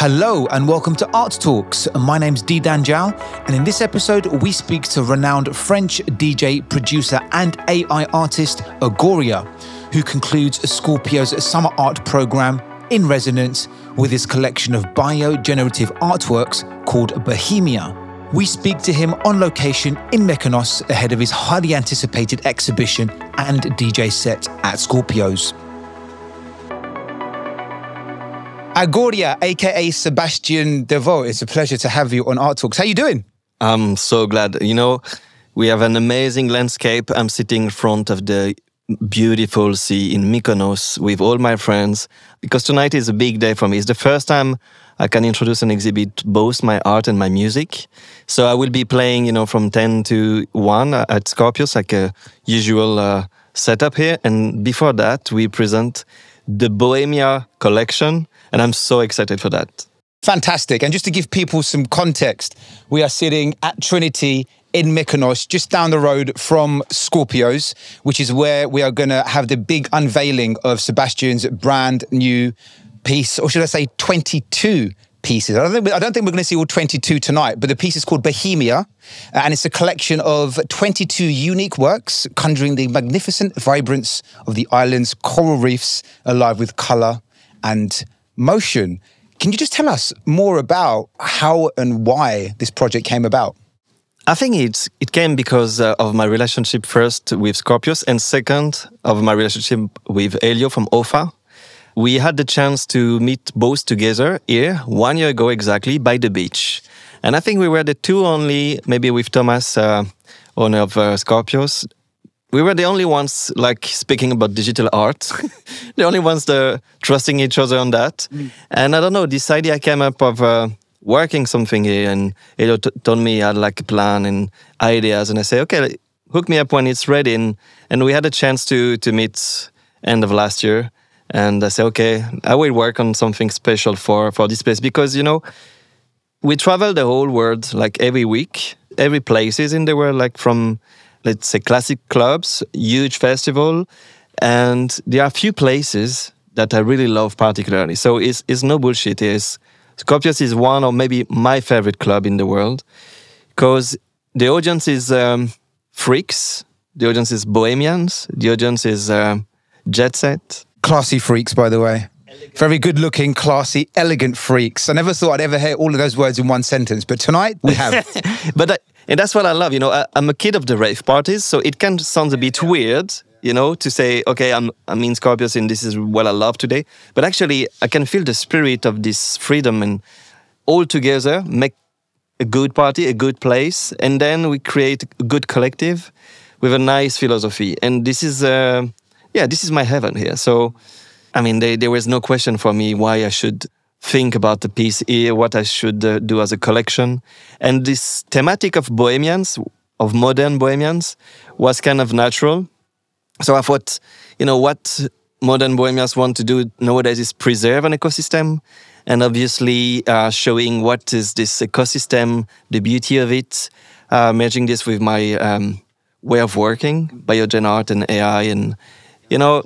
Hello and welcome to Art Talks. My name's D Danjal, and in this episode, we speak to renowned French DJ, producer, and AI artist Agoria, who concludes Scorpio's summer art program in resonance with his collection of bio-generative artworks called Bohemia. We speak to him on location in Mykonos ahead of his highly anticipated exhibition and DJ set at Scorpios. Agoria, aka Sebastian Devaud, it's a pleasure to have you on Art Talks. How are you doing? I'm so glad. You know, we have an amazing landscape. I'm sitting in front of the beautiful sea in Mykonos with all my friends because tonight is a big day for me. It's the first time I can introduce and exhibit both my art and my music. So I will be playing, you know, from 10 to 1 at Scorpios, like a usual uh, setup here. And before that, we present the Bohemia collection and I'm so excited for that. Fantastic. And just to give people some context, we are sitting at Trinity in Mykonos, just down the road from Scorpios, which is where we are going to have the big unveiling of Sebastian's brand new piece, or should I say 22 pieces. I don't think, I don't think we're going to see all 22 tonight, but the piece is called Bohemia, and it's a collection of 22 unique works conjuring the magnificent vibrance of the island's coral reefs alive with color and motion. Can you just tell us more about how and why this project came about? I think it's it came because uh, of my relationship first with Scorpios and second of my relationship with Elio from HOFA. We had the chance to meet both together here one year ago exactly by the beach. And I think we were the two only, maybe with Thomas, uh, owner of uh, Scorpios, we were the only ones like speaking about digital art. The only ones that trusting each other on that. Mm. and i don't know this idea came up of uh, working something here and it told me i had like a plan and ideas. And i say okay hook me up when it's ready. And, and we had a chance to to meet end of last year. And i say okay i will work on something special for for this place. Because you know we travel the whole world like every week. Every places in the world like from let's say classic clubs, huge festival, and there are a few places that I really love particularly. So it's, it's no bullshit. It's, Scorpios is one or maybe my favorite club in the world because the audience is um, freaks, the audience is bohemians, the audience is uh, jet set. Classy freaks, by the way. Very good looking, classy, elegant freaks. I never thought I'd ever hear all of those words in one sentence, but tonight we have. but uh, and that's what I love. You know, I, am a kid of the rave parties, so it can sound a bit weird, you know, to say, okay, I'm I'm in Scorpios and this is what I love today. But actually, I can feel the spirit of this freedom and all together make a good party, a good place, and then we create a good collective with a nice philosophy. And this is, uh, yeah, this is my heaven here. So, I mean, they, there was no question for me why I should think about the piece here, what I should uh, do as a collection. And this thematic of bohemians, of modern bohemians, was kind of natural. So I thought, you know, what modern bohemians want to do nowadays is preserve an ecosystem and obviously uh, showing what is this ecosystem, the beauty of it, uh, merging this with my um, way of working, biogen art and AI. And, you know,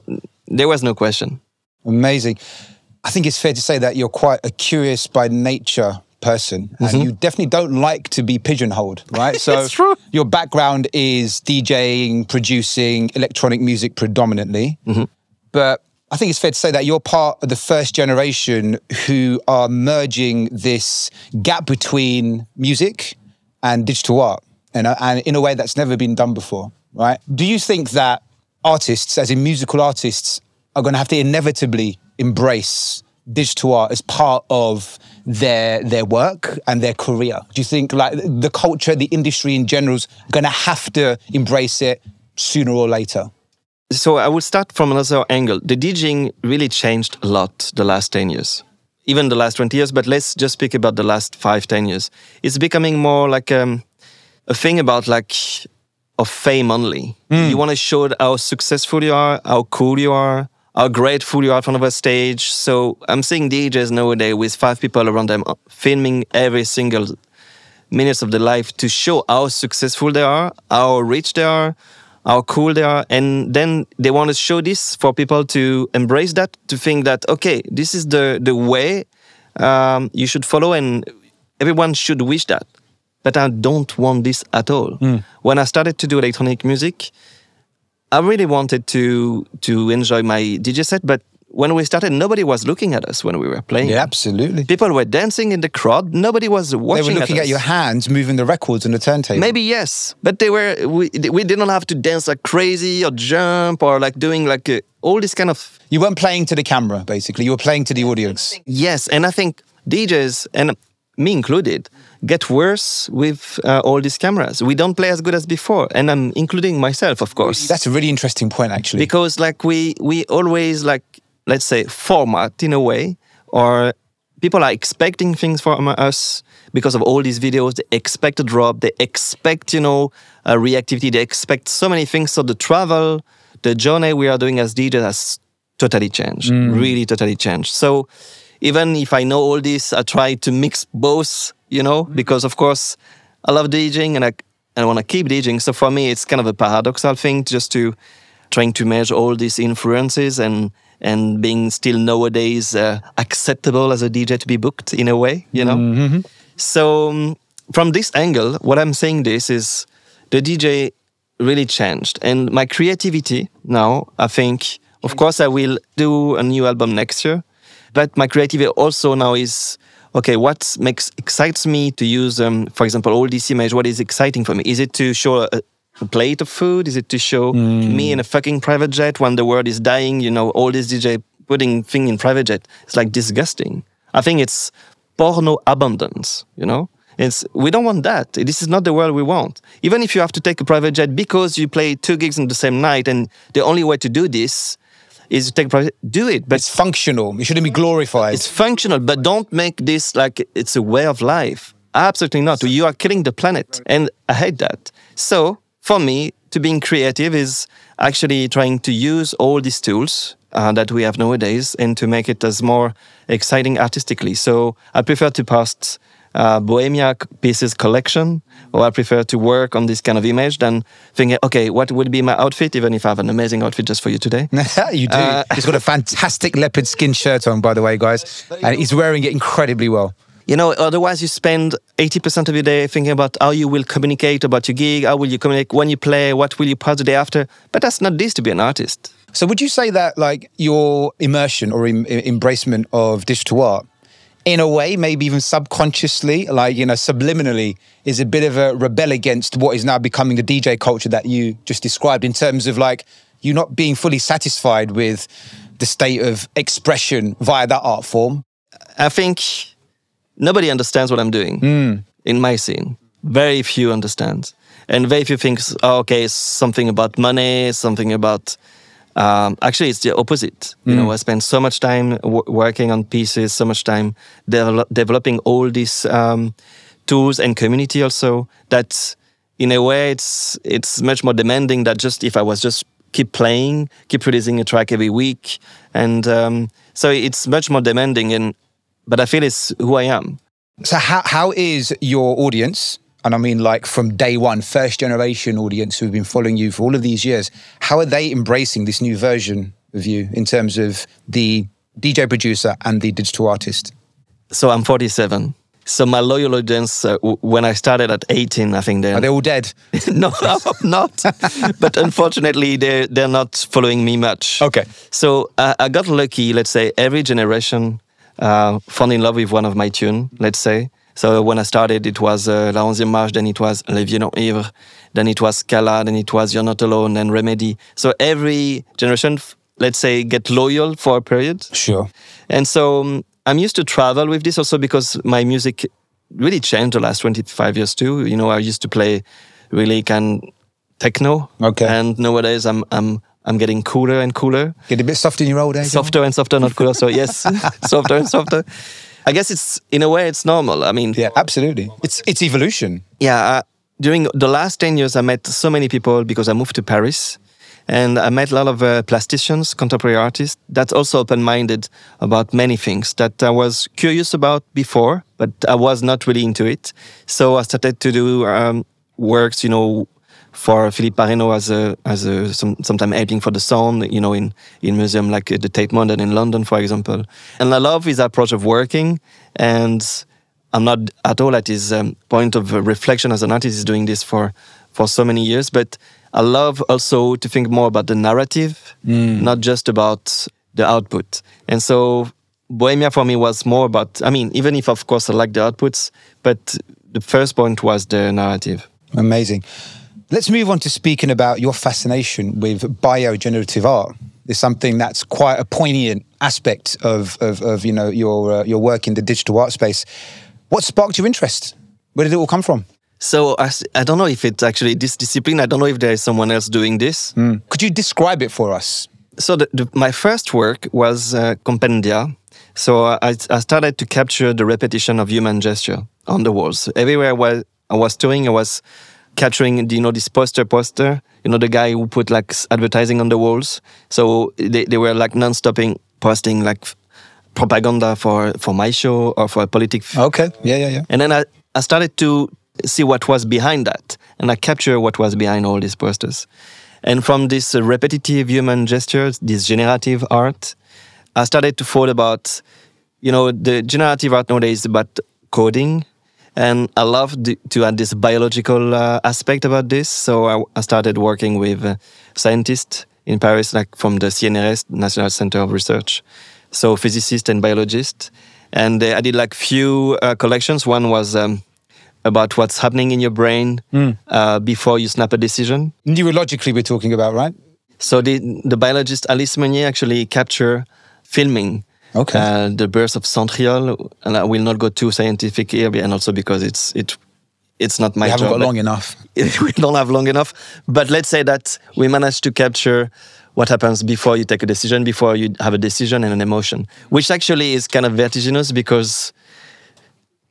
there was no question. Amazing. I think it's fair to say that you're quite a curious by nature person and mm-hmm. you definitely don't like to be pigeonholed, right? So your background is DJing, producing electronic music predominantly. Mm-hmm. But I think it's fair to say that you're part of the first generation who are merging this gap between music and digital art, and, and in a way that's never been done before, right? Do you think that artists, as in musical artists, are going to have to inevitably embrace digital art as part of their their work and their career? Do you think like the culture, the industry in general is going to have to embrace it sooner or later? So I will start from another angle. The DJing really changed a lot the last 10 years. Even the last 20 years, but let's just speak about the last five, 10 years. It's becoming more like um, a thing about like of fame only. Mm. You want to show how successful you are, how cool you are, how grateful you are in front of a stage. So I'm seeing DJs nowadays with five people around them uh, filming every single minutes of their life to show how successful they are, how rich they are, how cool they are. And then they want to show this for people to embrace that, to think that, okay, this is the, the way um, you should follow, and everyone should wish that. But I don't want this at all. When I started to do electronic music, I really wanted to to enjoy my DJ set, but when we started, nobody was looking at us when we were playing. Yeah, absolutely. People were dancing in the crowd. Nobody was watching. They were looking at, us. your hands moving the records on the turntable. Maybe yes, but they were. We, we didn't have to dance like crazy or jump or like doing like uh, all this kind of you weren't playing to the camera, basically. You were playing to the audience. yes. And I think DJs and me included get worse with uh, all these cameras. We don't play as good as before, and I'm including myself, of course. That's a really interesting point, actually. because like we we always like let's say format in a way or people are expecting things from us because of all these videos. They expect a drop. They expect you know a reactivity. They expect so many things. So the travel the journey we are doing as DJs has totally changed. Really totally changed. So even if I know all this I try to mix both you know because of course I love DJing and I, and I want to keep DJing so for me it's kind of a paradoxal thing just to trying to measure all these influences and and being still nowadays uh, acceptable as a DJ to be booked in a way, you know. So um, from this angle, what I'm saying this is the DJ really changed, and my creativity now. I think, of course, I will do a new album next year, but my creativity also now is okay. What makes excites me to use, um, for example, all this image? What is exciting for me? Is it to show a, a plate of food? Is it to show me in a fucking private jet when the world is dying? You know, all this DJ putting thing in private jet. It's like disgusting. I think it's porno abundance. You know, it's we don't want that. This is not the world we want. Even if you have to take a private jet because you play two gigs in the same night, and the only way to do this is to take a private. Do it, but it's functional. It shouldn't be glorified. it's functional, but don't make this like it's a way of life. Absolutely not. You are killing the planet. And I hate that. So for me, to being creative is actually trying to use all these tools uh, that we have nowadays and to make it as more exciting artistically. So I prefer to post uh, Bohemia pieces collection, or I prefer to work on this kind of image than thinking, okay, what would be my outfit, even if I have an amazing outfit just for you today. you do. Uh, he's got a fantastic leopard skin shirt on, by the way, guys. And he's wearing it incredibly well. You know, otherwise you spend 80% of your day thinking about how you will communicate about your gig, how will you communicate when you play, what will you post the day after. But that's not this to be an artist. So, would you say that, like, your immersion or em- em- embracement of digital art, in a way, maybe even subconsciously, like, you know, subliminally, is a bit of a rebel against what is now becoming the DJ culture that you just described in terms of, like, you not being fully satisfied with the state of expression via that art form? I think nobody understands what I'm doing hmm. in my scene. Very few understand. And very few think, oh, okay, it's something about money, something about. Um, actually, it's the opposite. You know, I spend so much time w- working on pieces, so much time develop- developing all these um, tools and community also that in a way it's it's much more demanding than just if I was just keep playing, keep releasing a track every week, and um, so it's much more demanding. And but I feel it's who I am. So how how is your audience? And I mean, like from day one, first generation audience who've been following you for all of these years. How are they embracing this new version of you in terms of the DJ producer and the digital artist? So I'm 47. So my loyal audience, uh, w- when I started at 18, I think they're Are they all dead? no, I hope not. but unfortunately, they're they're not following me much. Okay. So I, I got lucky. Let's say every generation uh, fell in love with one of my tune. Let's say. So when I started, it was uh, La Onzième Marche, then it was Les Violons Ivres, then it was Scala, then it was You're Not Alone, then Remedy. So every generation, let's say, get loyal for a period. Sure. And so um, I'm used to travel with this also because my music really changed the last 25 years too. You know, I used to play really kind techno. Okay. And nowadays I'm I'm I'm getting cooler and cooler. Get a bit softer in your old age. Softer and softer, not cooler. So yes, softer and softer. I guess it's in a way it's normal. I mean, Yeah, absolutely. It's it's evolution. yeah, uh, during the last 10 years, I met so many people because I moved to Paris. And I met a lot of uh, plasticians, contemporary artists, that also open minded about many things that I was curious about before, but I was not really into it. So I started to do um, works, you know, for Philippe Parreno as a as a some sometime helping for the sound, you know, in in museum like uh, the Tate Modern in London, for example. And I love his approach of working and I'm not at all at his um, point of reflection as an artist. He's doing this for for so many years, but I love also to think more about the narrative, mm. not just about the output. And so Bohemia for me was more about, I mean, even if of course I like the outputs, but the first point was the narrative. Amazing. Let's move on to speaking about your fascination with biogenerative art. It's something that's quite a poignant aspect of, of, of you know, your, uh, your work in the digital art space. What sparked your interest? Where did it all come from? So I, I don't know if it's actually this discipline. I don't know if there is someone else doing this. Mm. Could you describe it for us? So the, the, my first work was uh, compendia. So I, I, started to capture the repetition of human gesture on the walls. Everywhere I was, I was touring, I was capturing, you know, this poster poster, you know, the guy who put like advertising on the walls. So they, they were like non-stopping posting like propaganda for for my show or for a political. Okay. Yeah, yeah, yeah. And then I, I started to see what was behind that, and I capture what was behind all these posters. And from this uh, repetitive human gestures, this generative art, I started to thought about, you know, the generative art nowadays is about coding, and I love to add this biological uh, aspect about this. So I, I started working with uh, scientists in Paris, like from the CNRS, National Center of Research, so physicists and biologists. And I did like few uh, collections. One was um, about what's happening in your brain mm. uh, before you snap a decision. Neurologically, we're talking about, right? So the the biologist Alice Meunier actually captured filming okay. Uh, the birth of centriole, and I will not go too scientific here, and also because it's it it's not my we haven't job. got long enough. we don't have long enough. But let's say that we managed to capture what happens before you take a decision, before you have a decision and an emotion, which actually is kind of vertiginous because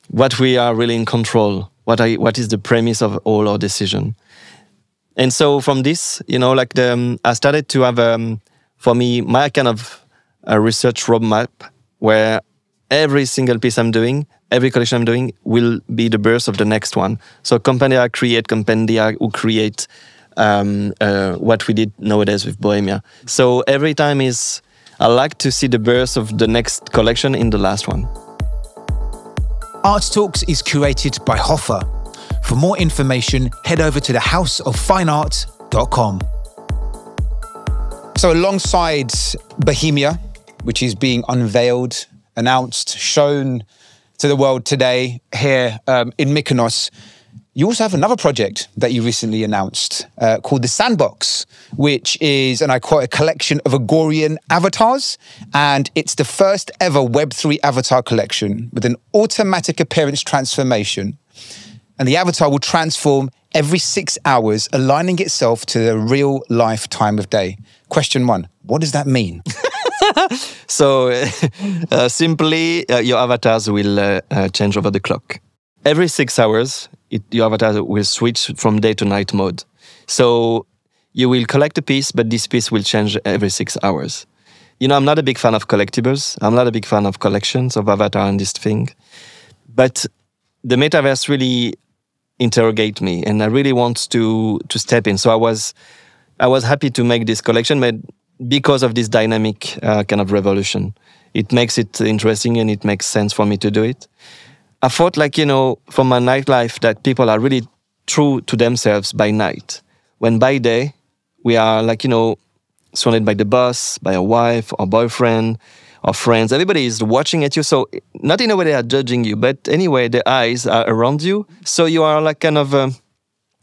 what we are really in control, what, I, what is the premise of all our decision. And so from this, you know, like the, um, I started to have, um, for me, my kind of a research roadmap where every single piece I'm doing, every collection I'm doing will be the birth of the next one. So compendia create compendia who create um, uh, what we did nowadays with Bohemia. So every time is I like to see the birth of the next collection in the last one. Art Talks is curated by HOFA. For more information, head over to the thehouseoffineart.com. So, alongside Bohemia, which is being unveiled, announced, shown to the world today here um, in Mykonos, you also have another project that you recently announced uh, called The Sandbox, which is, and I quote, a collection of Agorian avatars. And it's the first ever Web3 avatar collection with an automatic appearance transformation. And the avatar will transform every six hours, aligning itself to the real life time of day. Question one What does that mean? so, uh, simply, uh, your avatars will uh, uh, change over the clock every six hours, it, your avatar will switch from day to night mode. So you will collect a piece, but this piece will change every six hours. You know, I'm not a big fan of collectibles. I'm not a big fan of collections of avatar and this thing. But the metaverse really interrogate me and I really want to to step in. So I was I was happy to make this collection but because of this dynamic uh, kind of revolution. It makes it interesting and it makes sense for me to do it. I thought, like, you know, from my nightlife, that people are really true to themselves by night. When by day, we are, like, you know, surrounded by the boss, by a wife or boyfriend or friends. Everybody is watching at you. So, not in a way they are judging you, but anyway, the eyes are around you. So, you are like kind of um,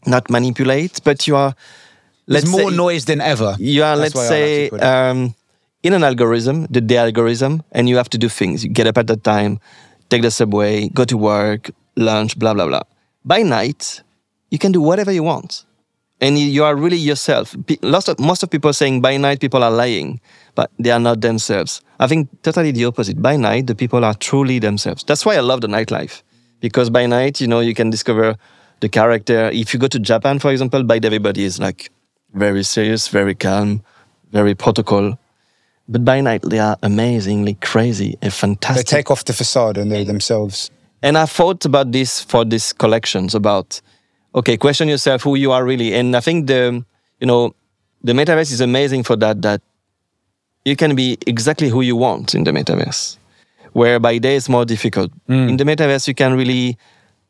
not manipulate, but you are. There's more say, noise than ever. You are, That's let's say, like um, in an algorithm, the day algorithm, and you have to do things. You get up at that time take the subway, go to work, lunch, blah, blah, blah. By night, you can do whatever you want. And you are really yourself. Lots of, most of people saying by night people are lying, but they are not themselves. I think totally the opposite. By night, the people are truly themselves. That's why I love the nightlife. Because by night, you know, you can discover the character. If you go to Japan, for example, by day everybody is like very serious, very calm, very protocol. But by night, they are amazingly crazy and fantastic. They take off the facade and they're themselves. And I thought about this for these collections about, okay, question yourself who you are really. And I think the, you know, the metaverse is amazing for that, that you can be exactly who you want in the metaverse. where by day it's more difficult. In the metaverse, you can really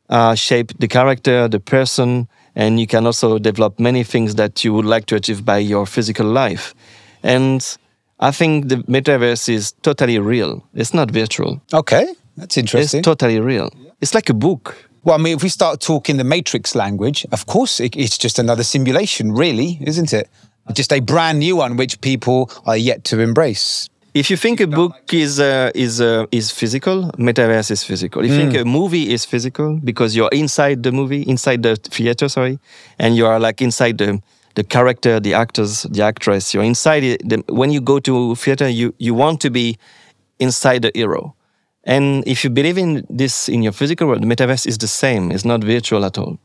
uh, shape the character, the person, and you can also develop many things that you would like to achieve by your physical life. And I think the metaverse is totally real. It's not virtual. Okay, that's interesting. It's totally real. It's like a book. well, I mean, if we start talking the Matrix language, of course, it, it's just another simulation, really, isn't it? Just a brand new one which people are yet to embrace. If you think a book is uh, is uh, is physical, metaverse is physical. If you think a movie is physical because you're inside the movie, inside the theater, sorry, and you are like inside the the character, the actors, the actress. You're inside it. The, when you go to theater, you you want to be inside the hero. And if you believe in this in your physical world, the metaverse is the same. It's not virtual at all.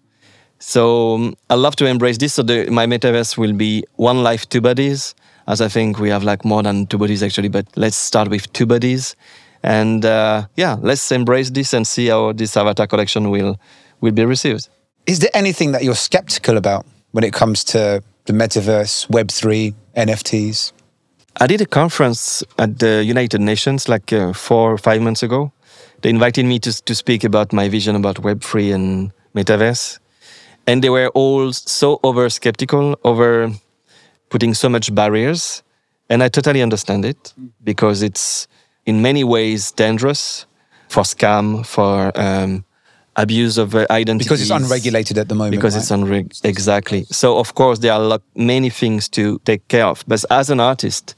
So um, I love to embrace this. So the, my metaverse will be one life, two bodies. As I think we have like more than two bodies actually, but let's start with two bodies, and uh, yeah, let's embrace this and see how this avatar collection will will be received. Is there anything that you're skeptical about when it comes to the metaverse, Web3, NFTs? I did a conference at the United Nations like uh, four or five months ago. They invited me to, to speak about my vision about Web3 and metaverse. And they were all so over skeptical, over putting so much barriers. And I totally understand it because it's in many ways dangerous for scam, for um, abuse of uh, identity. Because it's unregulated at the moment. because right? it's unreg exactly so of course there are many things to take care of but as an artist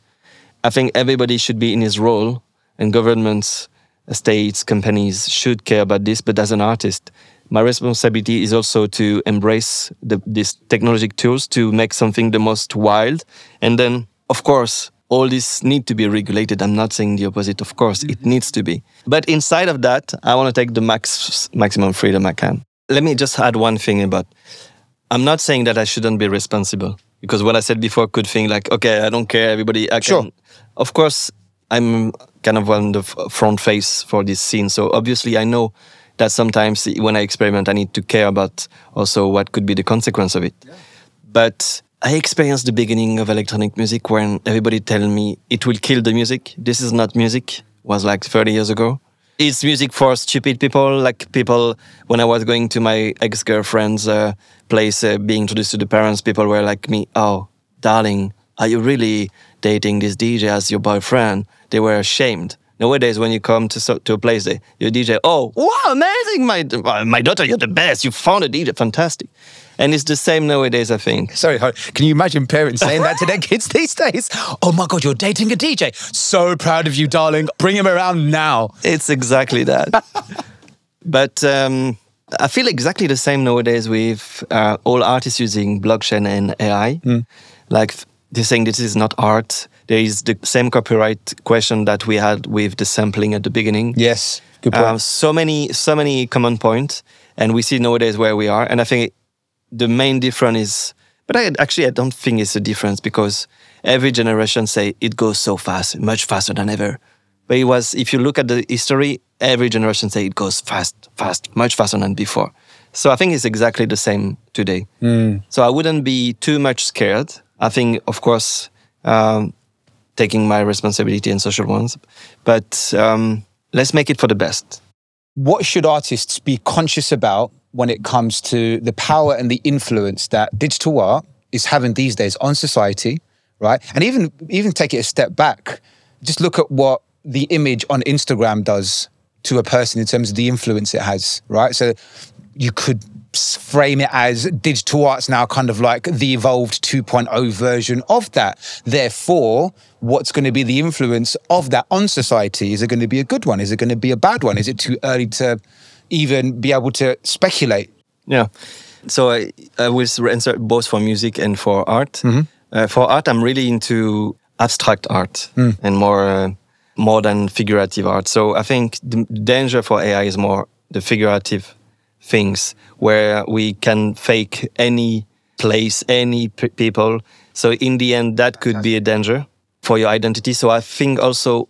i think everybody should be in his role and governments states companies should care about this but as an artist my responsibility is also to embrace the, these technologic tools to make something the most wild. And then of course all this need to be regulated. I'm not saying the opposite. Of course it mm-hmm. needs to be. But inside of that i want to take the max maximum freedom i can. Let me just add one thing about i'm not saying that i shouldn't be responsible because what i said before could think like okay i don't care everybody I Sure. can. of course i'm kind of on the front face for this scene. So obviously i know that sometimes when i experiment i need to care about also what could be the consequence of it but I experienced the beginning of electronic music when everybody tell me it will kill the music. This is not music. Was like 30 years ago. It's music for stupid people, like people. When I was going to my ex-girlfriend's uh, place, uh, being introduced to the parents, people were like me, "Oh, darling, are you really dating this DJ as your boyfriend?" They were ashamed. Nowadays, when you come to so, to a place, they, your DJ, oh, wow, amazing, my my daughter, you're the best. You found a DJ, fantastic. And it's the same nowadays, I think. Sorry, can you imagine parents saying that to their kids these days? Oh my God, you're dating a DJ. So proud of you, darling. Bring him around now. It's exactly that. but um, I feel exactly the same nowadays with uh, all artists using blockchain and AI. Like they're saying this is not art. There is the same copyright question that we had with the sampling at the beginning. Yes, good point. Um, so many, so many common points, and we see nowadays where we are. And I think the main difference is, but I actually I don't think it's a difference because every generation say it goes so fast, much faster than ever. But it was, if you look at the history, every generation say it goes fast, fast, much faster than before. So I think it's exactly the same today. So I wouldn't be too much scared. I think, of course, um, taking my responsibility and social ones, but um, let's make it for the best. what should artists be conscious about when it comes to the power and the influence that digital art is having these days on society, right? And even even take it a step back, just look at what the image on Instagram does to a person in terms of the influence it has, right? So you could frame it as digital art's now kind of like the evolved 2.0 version of that. Therefore, what's going to be the influence of that on society? Is it going to be a good one? Is it going to be a bad one? Is it too early to even be able to speculate? Yeah. So I, I will answer both for music and for art. Uh, for art, I'm really into abstract art and more uh, more than figurative art. So I think the danger for AI is more the figurative things where we can fake any place, any p- people. So in the end, that could be a danger for your identity. So I think also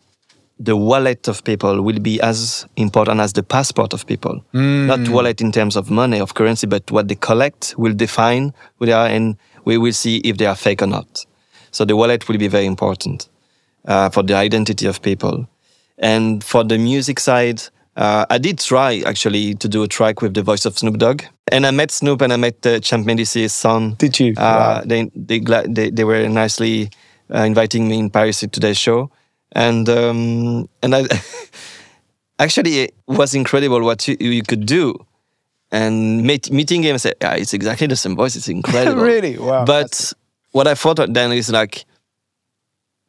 the wallet of people will be as important as the passport of people. Not wallet in terms of money, of currency, but what they collect will define who they are, and we will see if they are fake or not. So the wallet will be very important uh, for the identity of people. And for the music side, uh, I did try actually to do a track with the voice of Snoop Dogg, and I met Snoop and I met uh, Champ Mendes' son. Did you? Uh, They they they they were nicely uh, inviting me in Paris to their show, and um, and I actually it was incredible what you, you could do. And meet, meeting him, I said, "Yeah, it's exactly the same voice. It's incredible." Really? Wow. But what I thought then is like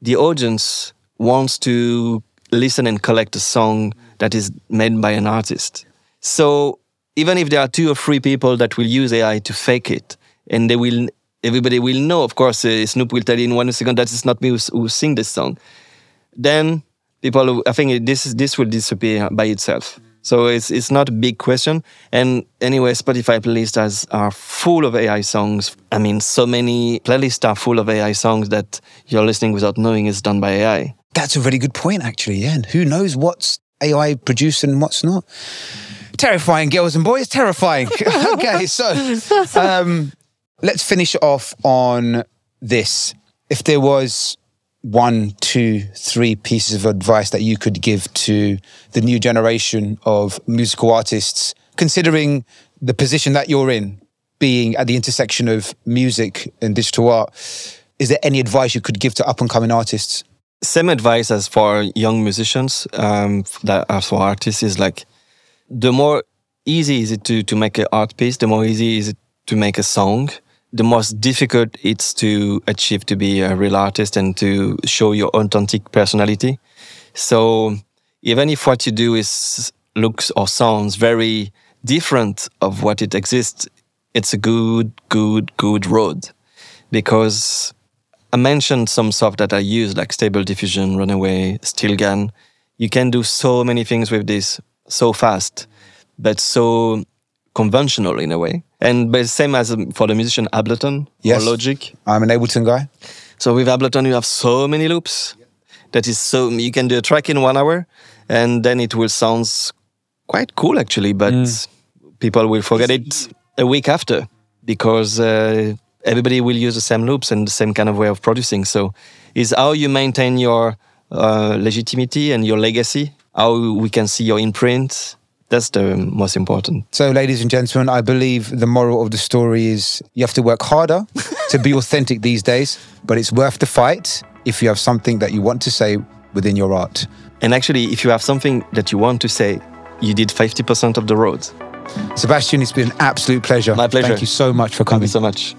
the audience wants to listen and collect a song that is made by an artist. So even if there are two or three people that will use AI to fake it, and they will, everybody will know. Of course, uh, Snoop will tell you in one second that it's not me who, who sing this song. Then people, I think this this will disappear by itself. So it's it's not a big question. And anyway, Spotify playlists are full of AI songs. I mean, so many playlists are full of AI songs that you're listening without knowing it's done by AI. That's a really good point, actually. Yeah. And who knows what's AI produced and what's not? Terrifying, girls and boys. Terrifying. okay, so um, let's finish off on this. If there was one, two, three pieces of advice that you could give to the new generation of musical artists, considering the position that you're in, being at the intersection of music and digital art, is there any advice you could give to up and coming artists? Same advice as for young musicians, um, that as for artists is like the more easy is it to, to make an art piece, the more easy is it to make a song. The most difficult it's to achieve to be a real artist and to show your authentic personality. So even if what you do is looks or sounds very different of what it exists, it's a good, good, good road. Because I mentioned some soft that I use like Stable Diffusion, Runway, Steelgun. You can do so many things with this so fast, but so conventional in a way. And but same as um, for the musician Ableton Yes. or Logic. I'm an Ableton guy. So with Ableton, you have so many loops. That is so you can do a track in one hour, and then it will sound quite cool actually. But people will forget it a week after because uh, everybody will use the same loops and the same kind of way of producing. So, is how you maintain your uh, legitimacy and your legacy. How we can see your imprint. That's the most important. So, ladies and gentlemen, I believe the moral of the story is you have to work harder to be authentic these days, but it's worth the fight if you have something that you want to say within your art. And actually, if you have something that you want to say, you did 50% of the road. Sebastian, it's been an absolute pleasure. My pleasure. Thank you so much for Thank coming. you so much.